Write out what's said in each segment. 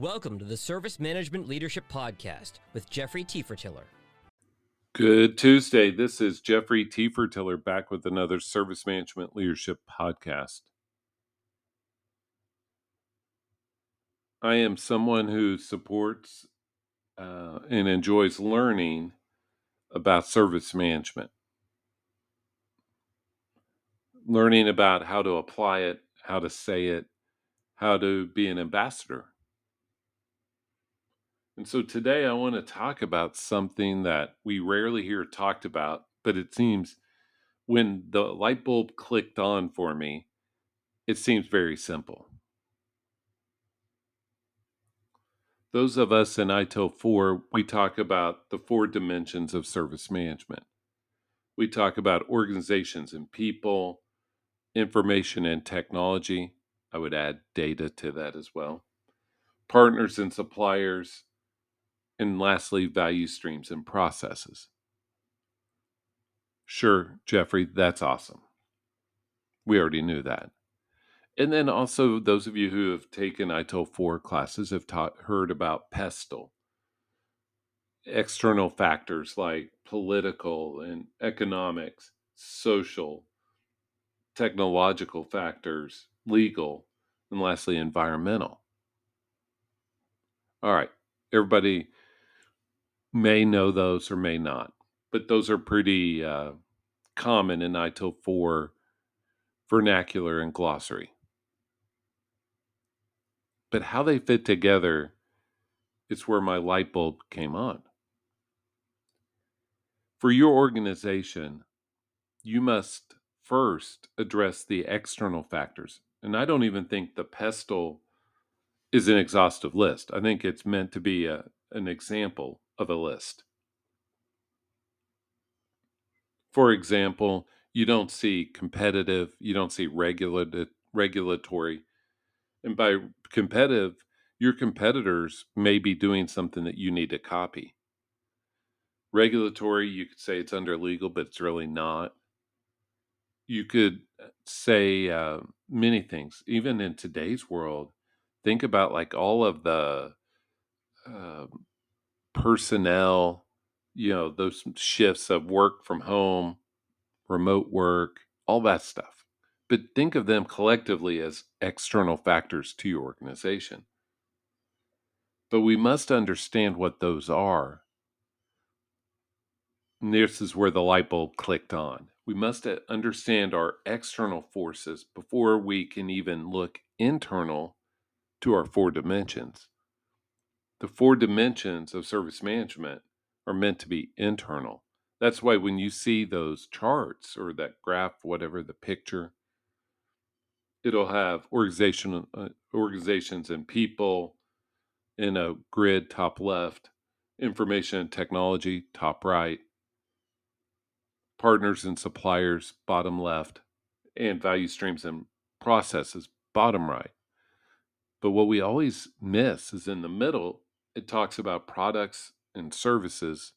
Welcome to the Service Management Leadership Podcast with Jeffrey Tefertiller. Good Tuesday. This is Jeffrey Tefertiller back with another Service Management Leadership Podcast. I am someone who supports uh, and enjoys learning about service management, learning about how to apply it, how to say it, how to be an ambassador and so today I want to talk about something that we rarely hear talked about, but it seems when the light bulb clicked on for me, it seems very simple. Those of us in ITIL 4, we talk about the four dimensions of service management. We talk about organizations and people, information and technology. I would add data to that as well. Partners and suppliers, and lastly, value streams and processes. Sure, Jeffrey, that's awesome. We already knew that. And then also, those of you who have taken ITIL 4 classes have taught, heard about PESTLE, external factors like political and economics, social, technological factors, legal, and lastly, environmental. All right, everybody may know those or may not, but those are pretty uh, common in ITIL 4 vernacular and glossary. But how they fit together is where my light bulb came on. For your organization, you must first address the external factors. And I don't even think the PESTLE is an exhaustive list. I think it's meant to be a, an example of a list. For example, you don't see competitive, you don't see regulated, regulatory. And by competitive, your competitors may be doing something that you need to copy. Regulatory, you could say it's under legal, but it's really not. You could uh, say uh, many things. Even in today's world, think about like all of the uh, personnel, you know, those shifts of work from home, remote work, all that stuff. But think of them collectively as external factors to your organization. But we must understand what those are. And this is where the light bulb clicked on. We must uh, understand our external forces before we can even look internal to our four dimensions. The four dimensions of service management are meant to be internal. That's why when you see those charts or that graph, whatever the picture, it'll have organization, uh, organizations and people in a grid top left, information and technology top right, partners and suppliers bottom left, and value streams and processes bottom right. But what we always miss is in the middle it talks about products and services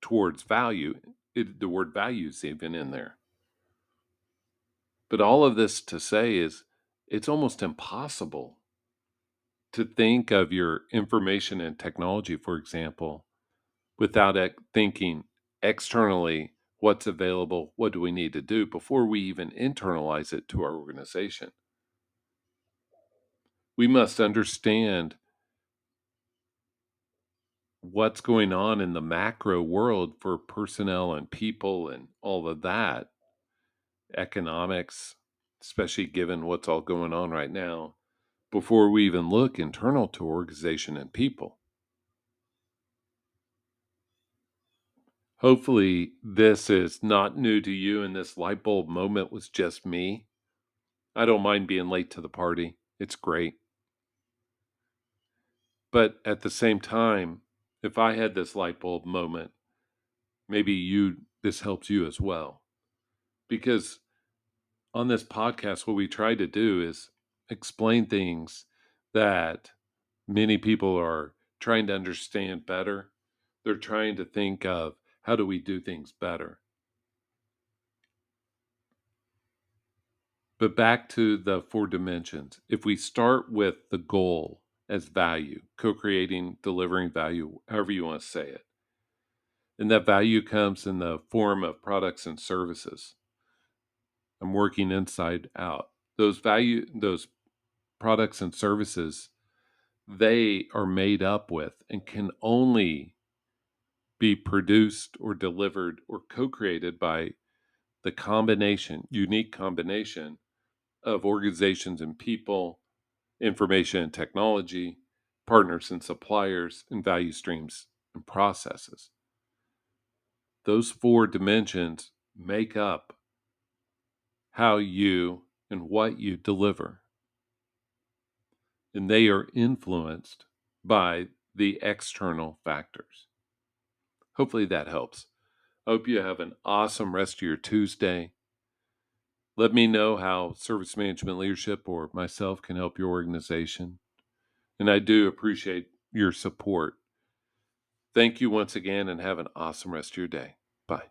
towards value. It, the word value is even in there. But all of this to say is it's almost impossible to think of your information and technology, for example, without thinking externally what's available, what do we need to do before we even internalize it to our organization. We must understand what's going on in the macro world for personnel and people and all of that, economics, especially given what's all going on right now, before we even look internal to organization and people. Hopefully, this is not new to you, and this light bulb moment was just me. I don't mind being late to the party, it's great. But at the same time, if I had this light bulb moment, maybe you this helps you as well. Because on this podcast, what we try to do is explain things that many people are trying to understand better. They're trying to think of how do we do things better. But back to the four dimensions. If we start with the goal as value, co creating, delivering value, however you want to say it. And that value comes in the form of products and services. I'm working inside out. Those value, those products and services, they are made up with and can only be produced or delivered or co created by the combination, unique combination of organizations and people, information and technology, partners and suppliers, and value streams and processes. Those four dimensions make up how you and what you deliver. And they are influenced by the external factors. Hopefully that helps. Hope you have an awesome rest of your Tuesday. Let me know how service management leadership or myself can help your organization. And I do appreciate your support. Thank you once again and have an awesome rest of your day. Bye.